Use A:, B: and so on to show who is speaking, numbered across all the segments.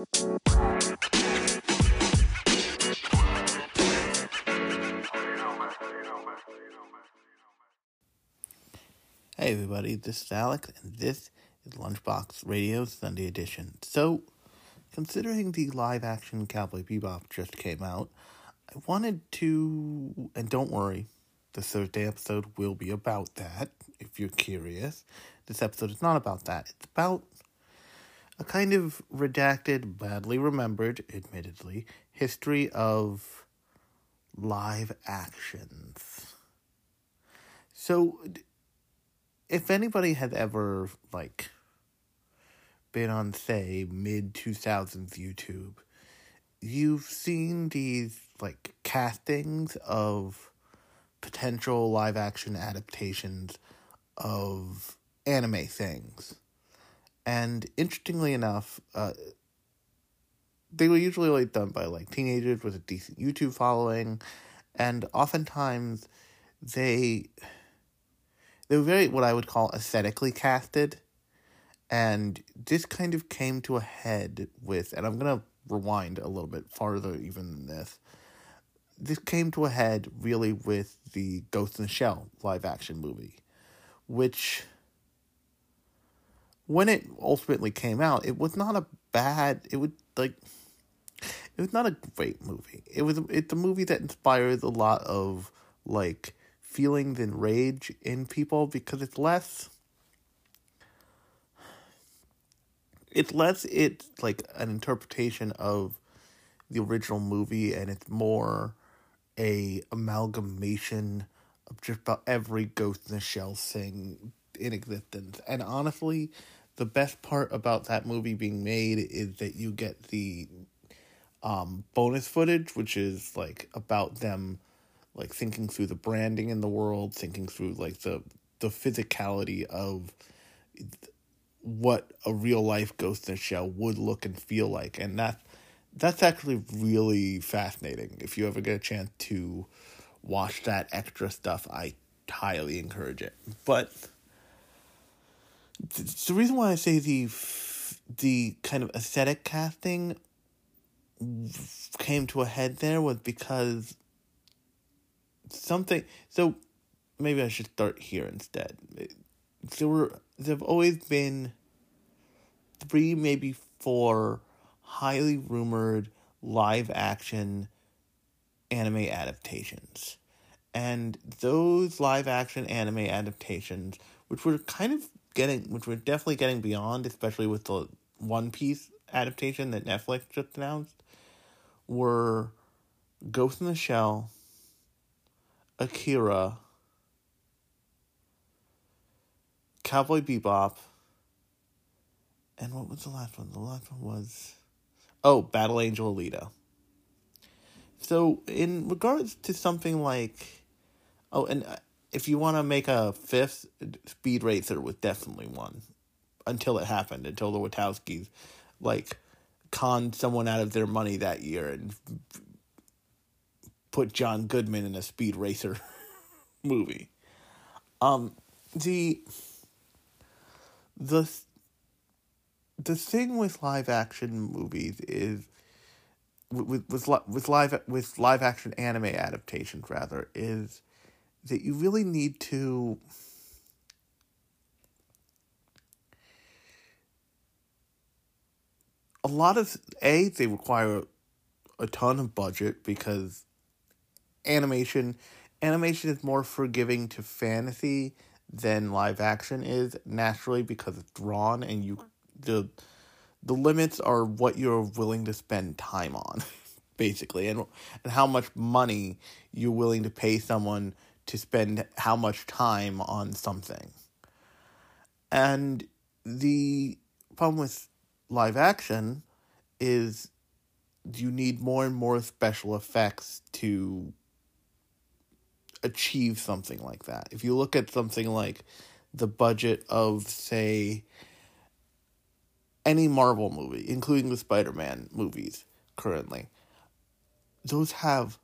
A: Hey everybody, this is Alex, and this is Lunchbox Radio Sunday Edition. So, considering the live action Cowboy Bebop just came out, I wanted to, and don't worry, the Thursday episode will be about that, if you're curious. This episode is not about that, it's about a kind of redacted, badly remembered, admittedly, history of live actions. So, if anybody had ever like been on say mid 2000s YouTube, you've seen these like castings of potential live action adaptations of anime things. And interestingly enough, uh, they were usually like done by like teenagers with a decent YouTube following, and oftentimes they they were very what I would call aesthetically casted. And this kind of came to a head with, and I'm gonna rewind a little bit farther even than this. This came to a head really with the Ghost in the Shell live action movie, which when it ultimately came out, it was not a bad it would like it was not a great movie. It was it's a movie that inspires a lot of like feelings and rage in people because it's less it's less it's like an interpretation of the original movie and it's more a amalgamation of just about every ghost in the shell thing in existence and honestly the best part about that movie being made is that you get the um bonus footage which is like about them like thinking through the branding in the world, thinking through like the the physicality of what a real life ghost in a shell would look and feel like, and that that's actually really fascinating. If you ever get a chance to watch that extra stuff, I highly encourage it. But the reason why I say the the kind of aesthetic casting came to a head there was because something. So maybe I should start here instead. There were there have always been three, maybe four, highly rumored live action anime adaptations. And those live action anime adaptations, which were kind of getting, which we're definitely getting beyond, especially with the One Piece adaptation that Netflix just announced, were Ghost in the Shell, Akira, Cowboy Bebop, and what was the last one? The last one was oh, Battle Angel Alita. So, in regards to something like oh, and uh, if you want to make a fifth, Speed Racer was definitely one until it happened, until the Wachowskis like conned someone out of their money that year and put John Goodman in a speed racer movie. Um, the the the thing with live action movies is with with with live with live action anime adaptations rather is that you really need to a lot of a they require a ton of budget because animation animation is more forgiving to fantasy than live action is naturally because it's drawn and you the the limits are what you're willing to spend time on basically and and how much money you're willing to pay someone to spend how much time on something and the problem with live action is you need more and more special effects to achieve something like that. If you look at something like the budget of, say, any Marvel movie, including the Spider Man movies currently, those have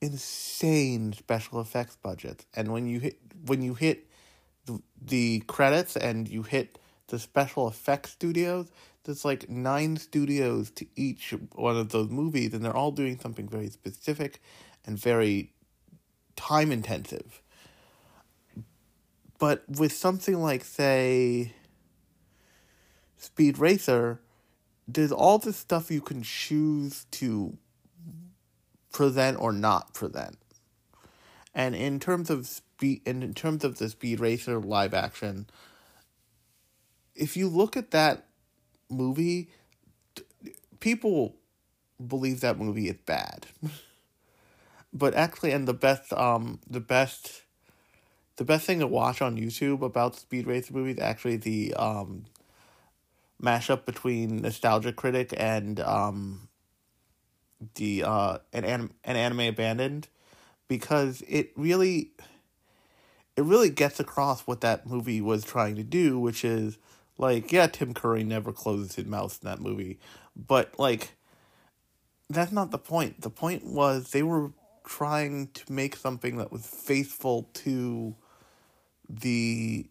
A: insane special effects budgets. And when you hit when you hit the, the credits and you hit the special effects studios, there's like nine studios to each one of those movies, and they're all doing something very specific and very time intensive. But with something like, say, Speed Racer, there's all this stuff you can choose to present or not present. And in terms of speed, in terms of the Speed Racer live action, if you look at that movie, people believe that movie is bad. but actually, and the best, um, the best, the best thing to watch on YouTube about Speed Racer movies actually the um mashup between Nostalgia Critic and um the uh an an Anime Abandon because it really it really gets across what that movie was trying to do which is like yeah Tim Curry never closes his mouth in that movie but like that's not the point. The point was they were trying to make something that was faithful to the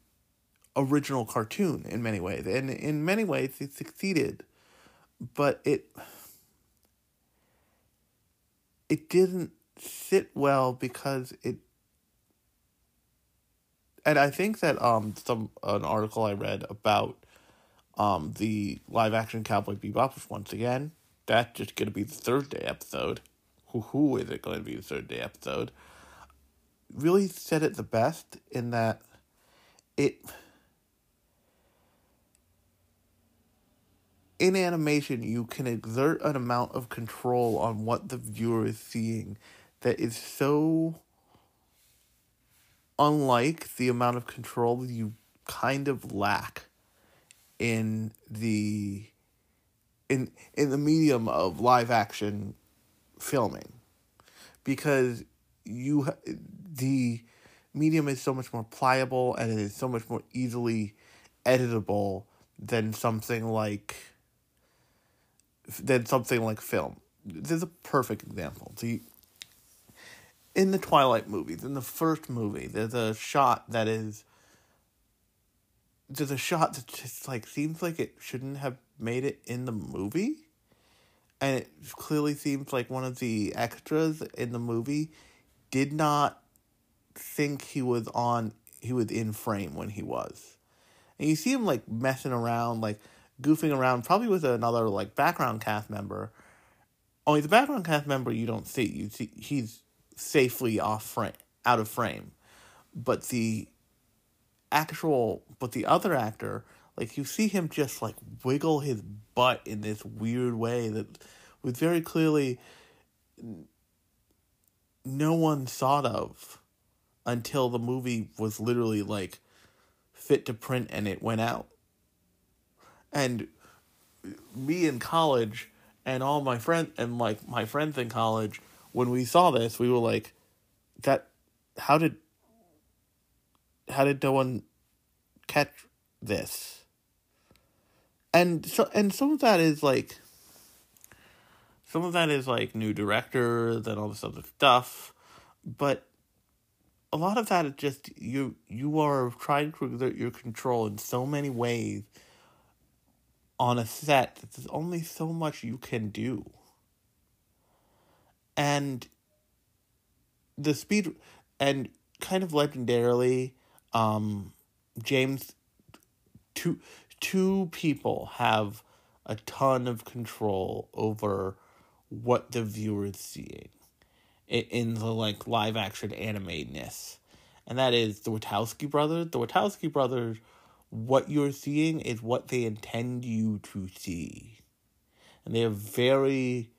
A: original cartoon in many ways and in many ways it succeeded but it it didn't sit well because it and I think that um some an article I read about um the live action Cowboy Bebop once again that's just gonna be the Thursday episode. Who who is it going to be the Thursday episode? Really said it the best in that it in animation you can exert an amount of control on what the viewer is seeing that is so unlike the amount of control you kind of lack in the in in the medium of live action filming. Because you the medium is so much more pliable and it is so much more easily editable than something like than something like film. This is a perfect example. The in the Twilight movies, in the first movie, there's a shot that is there's a shot that just like seems like it shouldn't have made it in the movie. And it clearly seems like one of the extras in the movie did not think he was on he was in frame when he was. And you see him like messing around, like goofing around, probably with another like background cast member. Only the background cast member you don't see. You see he's safely off frame, out of frame, but the actual, but the other actor, like you see him just like wiggle his butt in this weird way that was very clearly no one thought of until the movie was literally like fit to print and it went out. And me in college and all my friends and like my friends in college, when we saw this, we were like, that how did how did no one catch this? And so and some of that is like some of that is like new directors and all this other stuff. But a lot of that is just you you are trying to exert your control in so many ways on a set that there's only so much you can do. And the speed and kind of legendarily, um, James two two people have a ton of control over what the viewer is seeing in the like live action animatedness. And that is the Wachowski brothers. The Wachowski brothers, what you're seeing is what they intend you to see. And they are very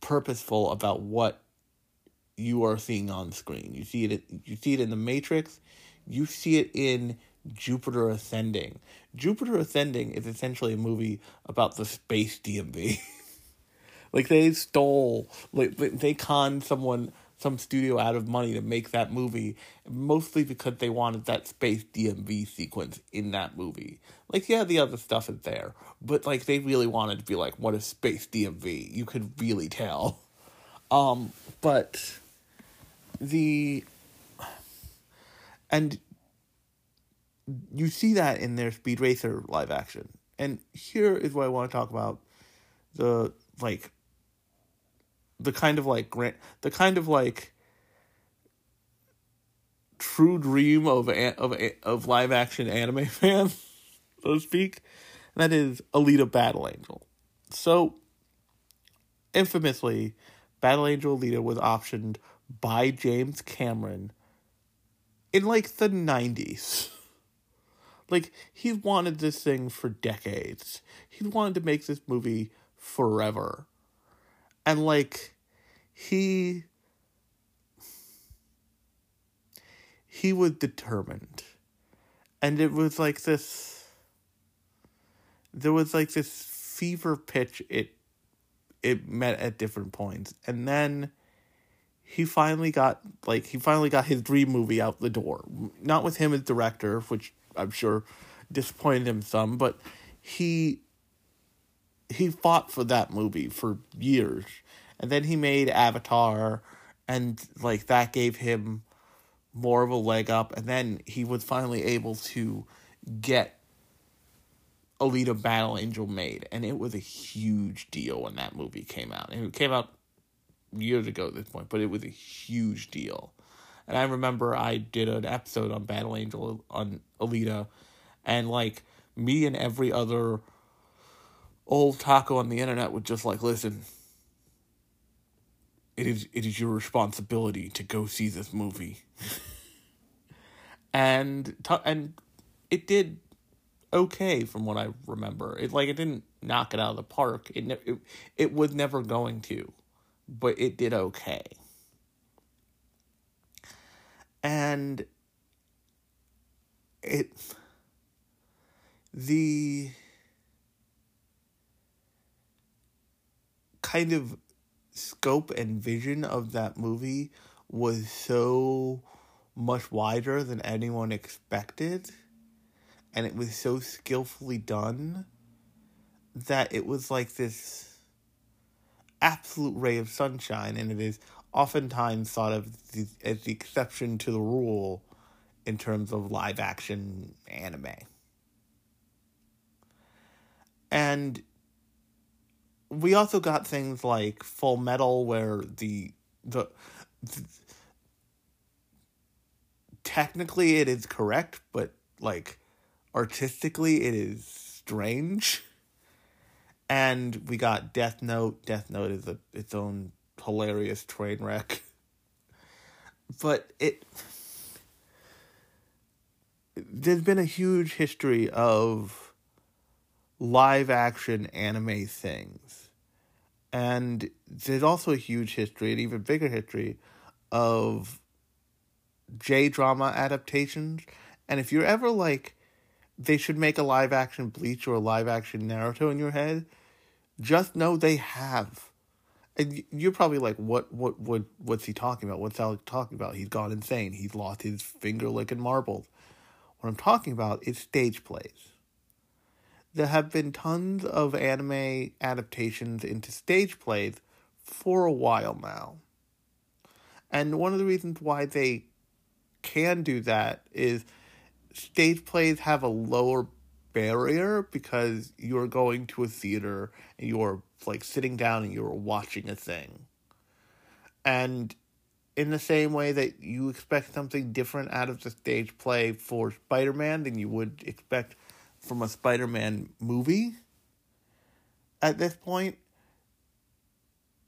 A: purposeful about what you are seeing on screen. You see it you see it in the Matrix, you see it in Jupiter Ascending. Jupiter Ascending is essentially a movie about the space DMV. Like they stole, like they conned someone, some studio out of money to make that movie, mostly because they wanted that space DMV sequence in that movie. Like yeah, the other stuff is there, but like they really wanted to be like, what is space DMV? You could really tell. Um, but the and you see that in their Speed Racer live action, And here is what I want to talk about the like the kind of like grant the kind of like true dream of of of live action anime fan, so to speak, and that is Alita Battle Angel. So, infamously, Battle Angel Alita was optioned by James Cameron in like the nineties. Like he wanted this thing for decades. He wanted to make this movie forever. And like he he was determined. And it was like this there was like this fever pitch it it met at different points. And then he finally got like he finally got his dream movie out the door. Not with him as director, which I'm sure disappointed him some, but he he fought for that movie for years. And then he made Avatar and like that gave him more of a leg up and then he was finally able to get Alita Battle Angel made and it was a huge deal when that movie came out. And it came out years ago at this point, but it was a huge deal. And I remember I did an episode on Battle Angel on Alita and like me and every other otaku on the internet would just like listen it is it is your responsibility to go see this movie. and and it did okay from what I remember. It like it didn't knock it out of the park. It ne- it, it was never going to, but it did okay. And it the kind of scope and vision of that movie was so much wider than anyone expected and it was so skillfully done that it was like this absolute ray of sunshine and it is oftentimes thought of as the exception to the rule in terms of live action anime. And we also got things like Full Metal, where the the, the technically it is correct, but like artistically it is strange. And we got Death Note. Death Note is a its own hilarious train wreck. But it there's been a huge history of live action anime things. And there's also a huge history, an even bigger history, of J drama adaptations. And if you're ever like, they should make a live action Bleach or a live action Naruto in your head, just know they have. And you're probably like, what, what, what, what's he talking about? What's Alec talking about? He's gone insane. He's lost his finger licking marbles. What I'm talking about is stage plays there have been tons of anime adaptations into stage plays for a while now. And one of the reasons why they can do that is stage plays have a lower barrier because you're going to a theater and you're like sitting down and you're watching a thing. And in the same way that you expect something different out of the stage play for Spider Man than you would expect from a Spider Man movie at this point.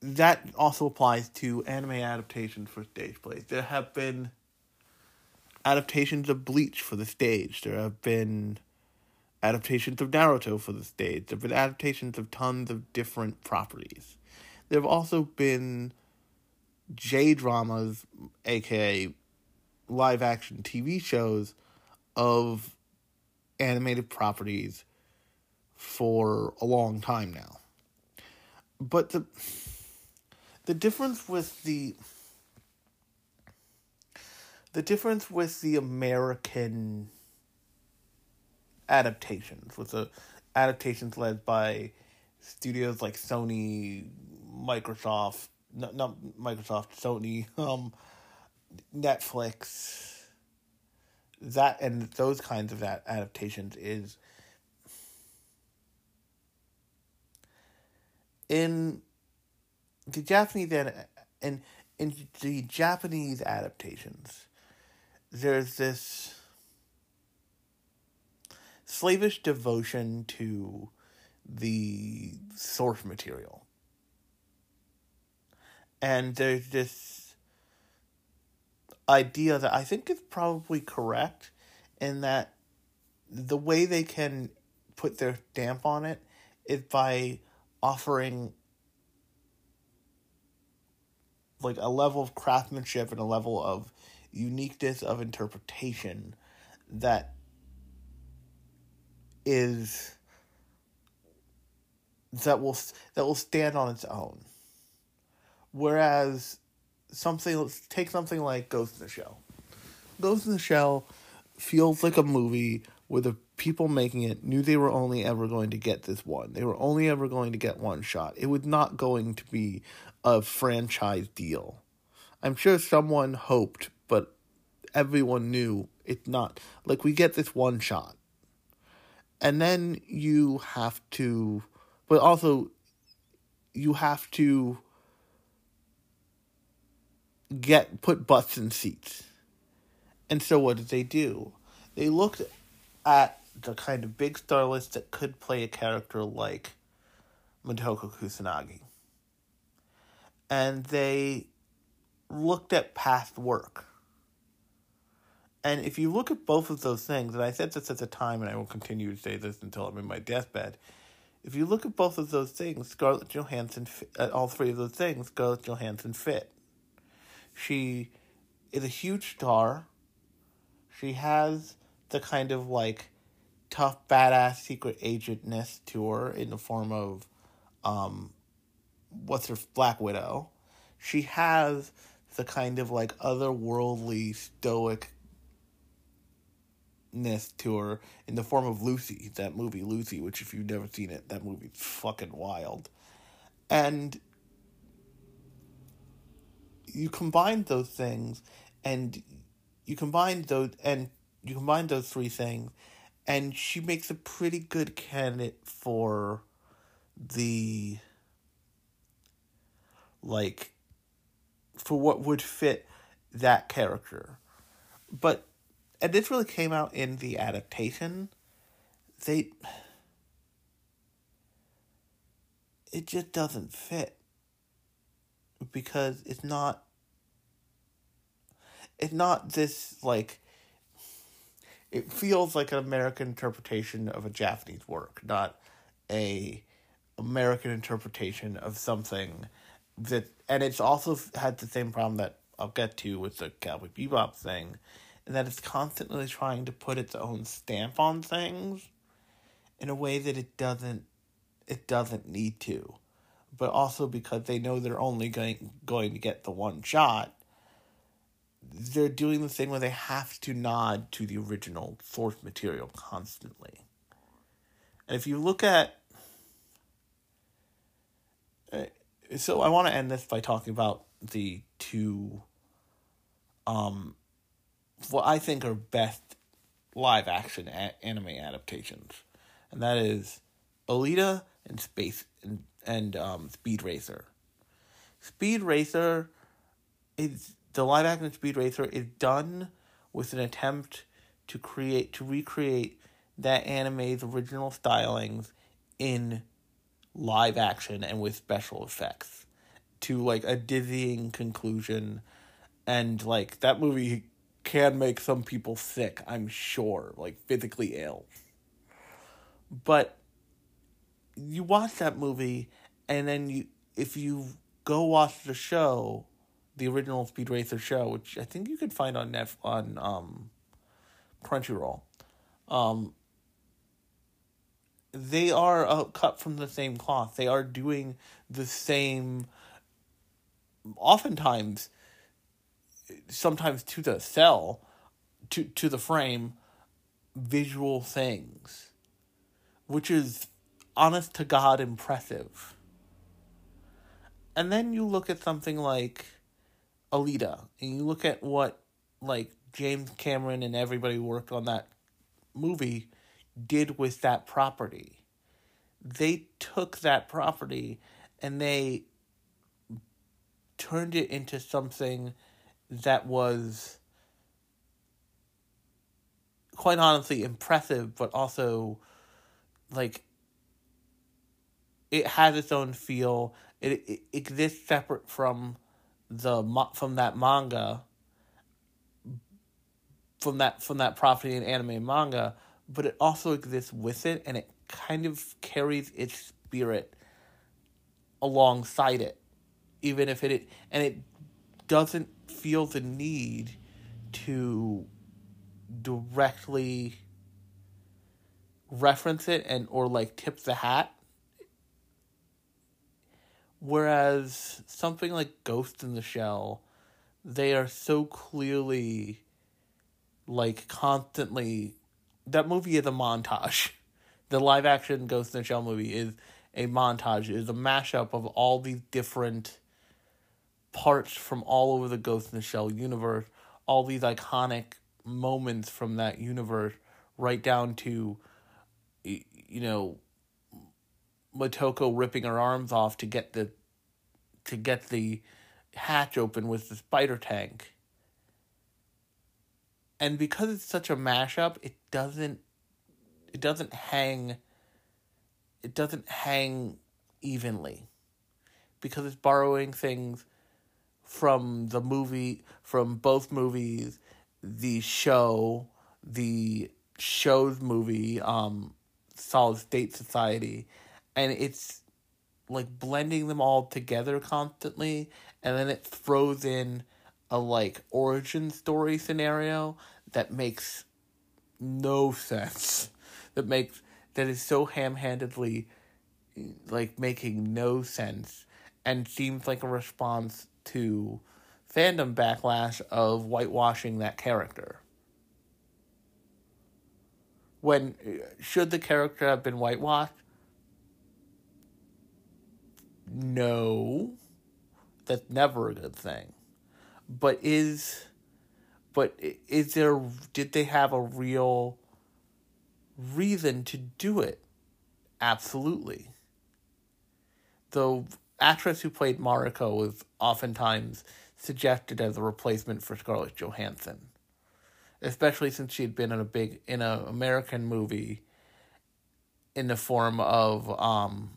A: That also applies to anime adaptations for stage plays. There have been adaptations of Bleach for the stage. There have been adaptations of Naruto for the stage. There have been adaptations of tons of different properties. There have also been J dramas, aka live action TV shows, of animated properties for a long time now. But the the difference with the the difference with the American adaptations, with the adaptations led by studios like Sony, Microsoft, not, not Microsoft, Sony, um, Netflix, that and those kinds of that adaptations is in the Japanese and in, in the Japanese adaptations, there's this slavish devotion to the source material. And there's this idea that I think is probably correct in that the way they can put their stamp on it is by offering like a level of craftsmanship and a level of uniqueness of interpretation that is that will that will stand on its own. Whereas something take something like Ghost in the Shell. Ghost in the Shell feels like a movie where the people making it knew they were only ever going to get this one. They were only ever going to get one shot. It was not going to be a franchise deal. I'm sure someone hoped, but everyone knew it's not. Like, we get this one shot. And then you have to, but also, you have to get, put butts in seats. And so what did they do? They looked at the kind of big star list that could play a character like Motoko Kusanagi and they looked at past work. And if you look at both of those things, and I said this at the time, and I will continue to say this until I'm in my deathbed. If you look at both of those things, Scarlett Johansson, at all three of those things, Scarlett Johansson fit. She is a huge star. She has the kind of like tough, badass secret agentness to her in the form of um, what's her Black Widow, she has the kind of like otherworldly stoicness to her in the form of Lucy, that movie Lucy, which if you've never seen it, that movie's fucking wild. And you combine those things and you combine those and you combine those three things and she makes a pretty good candidate for the like for what would fit that character. But and this really came out in the adaptation. They it just doesn't fit because it's not it's not this like it feels like an American interpretation of a Japanese work, not a American interpretation of something that and it's also had the same problem that I'll get to with the Cowboy Bebop thing, and that it's constantly trying to put its own stamp on things in a way that it doesn't it doesn't need to. But also because they know they're only going going to get the one shot, they're doing the thing where they have to nod to the original source material constantly. And if you look at so I want to end this by talking about the two um what I think are best live action anime adaptations. And that is Alita and Space and, and um Speed Racer. Speed Racer is the live action Speed Racer is done with an attempt to create to recreate that anime's original stylings in live action and with special effects to like a dizzying conclusion and like that movie can make some people sick i'm sure like physically ill but you watch that movie and then you if you go watch the show the original speed racer show which i think you could find on Net on um crunchyroll um they are uh, cut from the same cloth. They are doing the same, oftentimes, sometimes to the cell, to, to the frame, visual things, which is honest to God impressive. And then you look at something like Alita, and you look at what, like, James Cameron and everybody who worked on that movie did with that property. They took that property and they turned it into something that was quite honestly impressive, but also like it has its own feel. It, it exists separate from the from that manga from that from that property in anime manga, but it also exists with it and it kind of carries its spirit alongside it. Even if it and it doesn't feel the need to directly reference it and or like tip the hat whereas something like ghost in the shell they are so clearly like constantly that movie is a montage. The live action ghost in the shell movie is a montage. It is a mashup of all these different parts from all over the ghost in the shell universe all these iconic moments from that universe, right down to, you know, Motoko ripping her arms off to get the, to get the hatch open with the spider tank. And because it's such a mashup, it doesn't, it doesn't hang. It doesn't hang evenly, because it's borrowing things from the movie, from both movies, the show, the show's movie, um, Solid State Society, and it's like blending them all together constantly, and then it throws in a like origin story scenario that makes no sense. That makes that is so ham handedly like making no sense and seems like a response to fandom backlash of whitewashing that character. When should the character have been whitewashed? No. That's never a good thing. But is but is there did they have a real reason to do it? Absolutely. The actress who played Mariko was oftentimes suggested as a replacement for Scarlett Johansson, especially since she had been in a big in an American movie in the form of um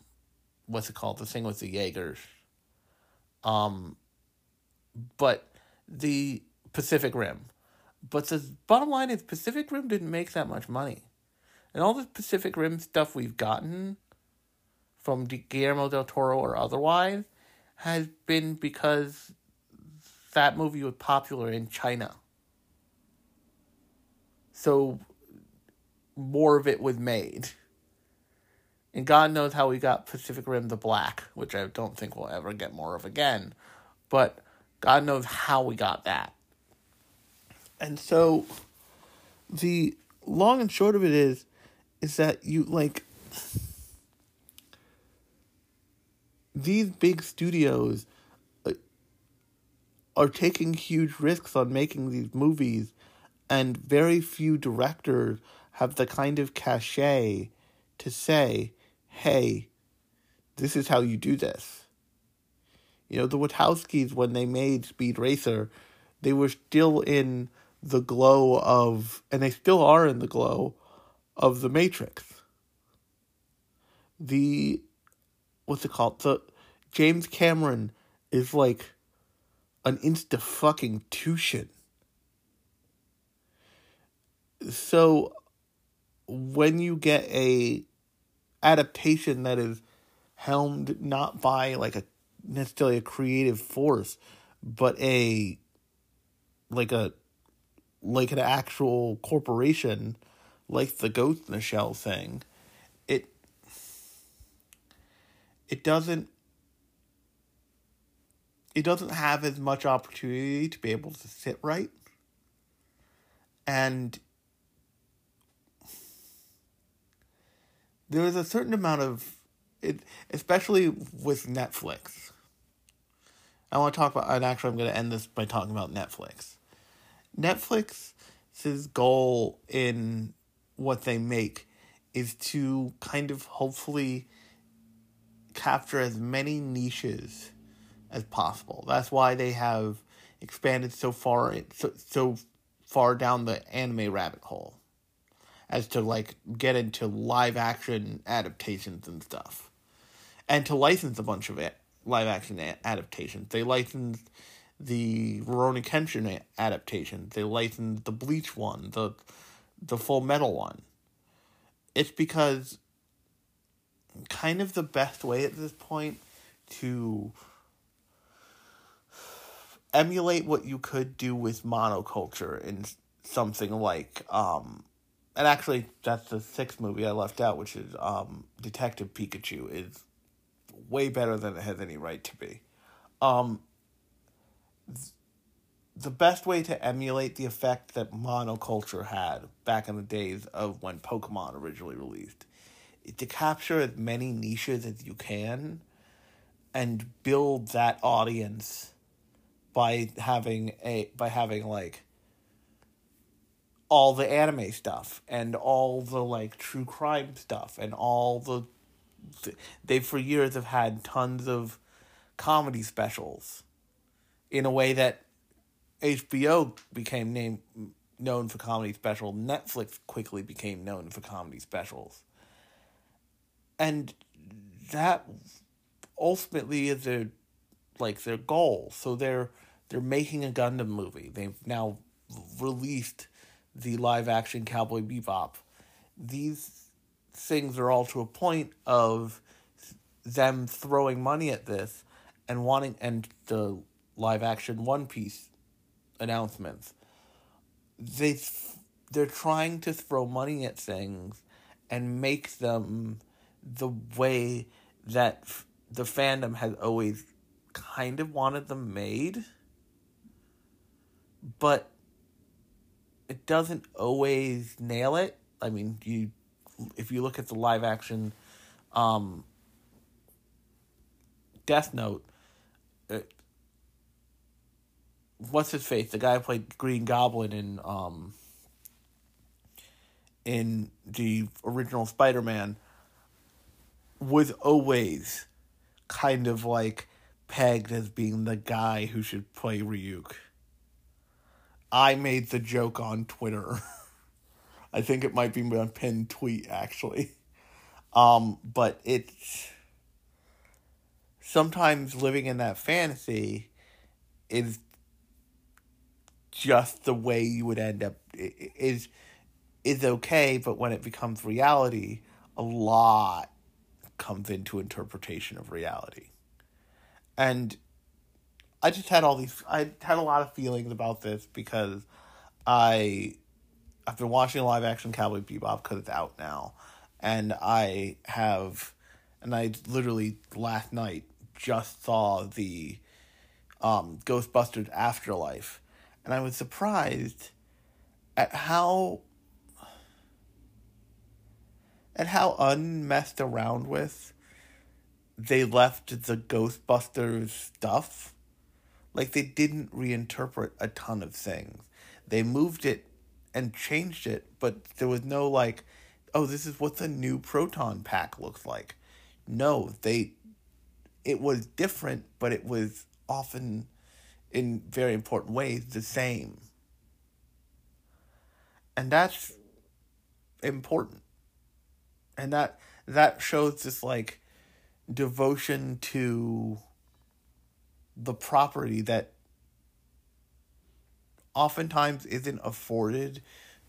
A: what's it called the thing with the Jaegers. Um, but the Pacific Rim. But the bottom line is Pacific Rim didn't make that much money. And all the Pacific Rim stuff we've gotten from Guillermo del Toro or otherwise has been because that movie was popular in China. So more of it was made. And God knows how we got Pacific Rim the Black, which I don't think we'll ever get more of again. But God knows how we got that. And so the long and short of it is is that you like these big studios uh, are taking huge risks on making these movies, and very few directors have the kind of cachet to say, hey, this is how you do this. You know, the Wachowskis, when they made Speed Racer, they were still in the glow of, and they still are in the glow of The Matrix. The, what's it called? The James Cameron is like an insta fucking tuition. So when you get a adaptation that is helmed not by like a necessarily a creative force, but a like a like an actual corporation like the Ghost in the Shell thing, it it doesn't it doesn't have as much opportunity to be able to sit right. And there is a certain amount of it, especially with Netflix. I want to talk about, and actually, I'm going to end this by talking about Netflix. Netflix's goal in what they make is to kind of hopefully capture as many niches as possible. That's why they have expanded so far so, so far down the anime rabbit hole as to like get into live action adaptations and stuff. And to license a bunch of it, live action adaptations. They licensed the Rurouni Kenshin adaptation. They licensed the Bleach one, the the Full Metal one. It's because kind of the best way at this point to emulate what you could do with monoculture in something like um and actually that's the sixth movie I left out, which is um Detective Pikachu is way better than it has any right to be. Um th- the best way to emulate the effect that monoculture had back in the days of when Pokemon originally released is to capture as many niches as you can and build that audience by having a by having like all the anime stuff and all the like true crime stuff and all the they for years have had tons of comedy specials in a way that HBO became named known for comedy special. Netflix quickly became known for comedy specials. And that ultimately is their like their goal. So they're they're making a Gundam movie. They've now released the live action Cowboy Bebop. These things are all to a point of them throwing money at this and wanting and the live action One Piece announcements. They they're trying to throw money at things and make them the way that the fandom has always kind of wanted them made but it doesn't always nail it. I mean, you if you look at the live action um, Death Note, it, what's his face? The guy who played Green Goblin in um, in the original Spider Man was always kind of like pegged as being the guy who should play Ryuk. I made the joke on Twitter. I think it might be my pinned tweet actually. Um, but it's sometimes living in that fantasy is just the way you would end up is is okay, but when it becomes reality, a lot comes into interpretation of reality. And I just had all these. I had a lot of feelings about this because I I've been watching live action Cowboy Bebop because it's out now, and I have, and I literally last night just saw the um, Ghostbusters Afterlife, and I was surprised at how at how unmessed around with they left the Ghostbusters stuff like they didn't reinterpret a ton of things. They moved it and changed it, but there was no like, oh, this is what the new proton pack looks like. No, they it was different, but it was often in very important ways the same. And that's important. And that that shows this like devotion to the property that oftentimes isn't afforded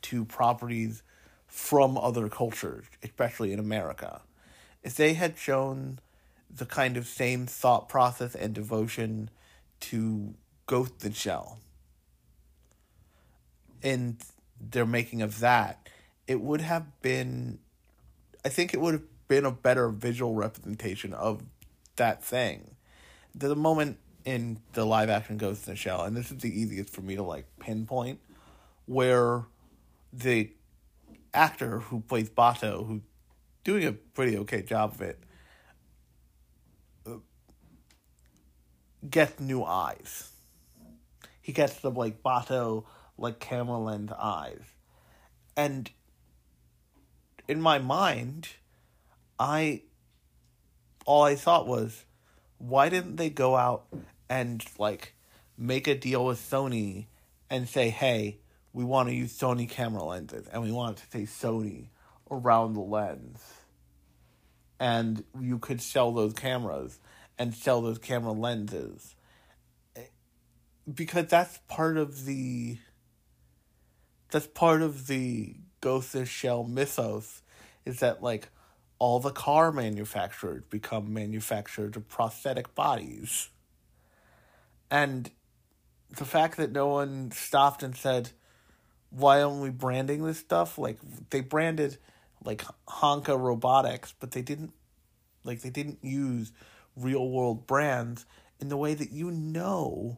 A: to properties from other cultures, especially in America. If they had shown the kind of same thought process and devotion to Ghost the Shell in their making of that, it would have been, I think it would have been a better visual representation of that thing. The moment in the live action Ghost in the Shell, and this is the easiest for me to like pinpoint, where the actor who plays Batou, who's doing a pretty okay job of it, uh, gets new eyes. He gets the like Batou like camera lens eyes, and in my mind, I all I thought was, why didn't they go out and like make a deal with Sony and say, hey, we want to use Sony camera lenses and we want to say Sony around the lens. And you could sell those cameras and sell those camera lenses. Because that's part of the that's part of the Ghost in Shell mythos is that like all the car manufacturers become manufacturers of prosthetic bodies. And the fact that no one stopped and said, why aren't we branding this stuff? Like they branded like Hanka Robotics, but they didn't like they didn't use real world brands in the way that you know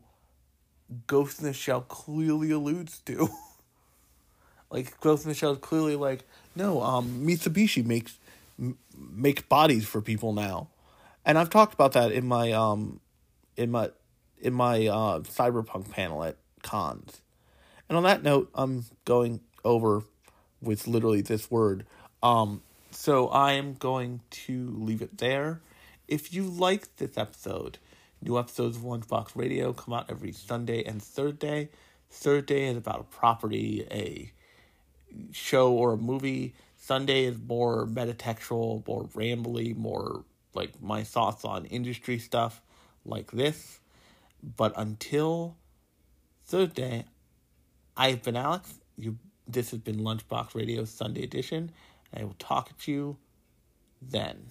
A: Ghost in the Shell clearly alludes to. like Ghost in the Shell is clearly like, no, um Mitsubishi makes m- make bodies for people now. And I've talked about that in my um in my in my uh cyberpunk panel at cons. And on that note, I'm going over with literally this word. Um, so I am going to leave it there. If you like this episode, new episodes of Lunchbox Radio come out every Sunday and Thursday. Thursday is about a property, a show, or a movie. Sunday is more metatextual, more rambly, more like my thoughts on industry stuff like this. But until Thursday, I've been Alex. You, this has been Lunchbox Radio Sunday edition. I will talk to you then.